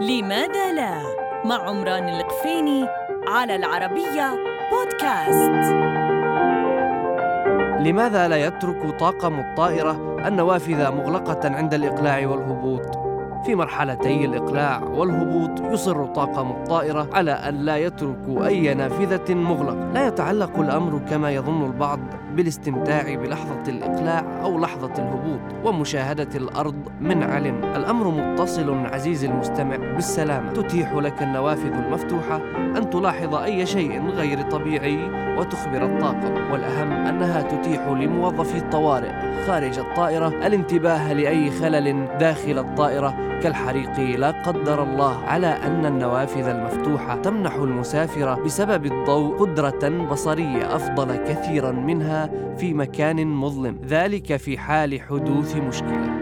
لماذا لا مع عمران القفيني على العربية بودكاست لماذا لا يترك طاقم الطائرة النوافذ مغلقة عند الإقلاع والهبوط؟ في مرحلتي الإقلاع والهبوط يصر طاقم الطائرة على أن لا يتركوا أي نافذة مغلقة. لا يتعلق الأمر كما يظن البعض بالاستمتاع بلحظة الإقلاع أو لحظة الهبوط ومشاهدة الأرض من علم. الأمر متصل عزيزي المستمع بالسلامة. تتيح لك النوافذ المفتوحة أن تلاحظ أي شيء غير طبيعي وتخبر الطاقم. والأهم أنها تتيح لموظفي الطوارئ خارج الطائرة الانتباه لأي خلل داخل الطائرة كالحريق لا قدر الله على أن النوافذ المفتوحة تمنح المسافر بسبب الضوء قدرة بصرية أفضل كثيرا منها في مكان مظلم ذلك في حال حدوث مشكلة.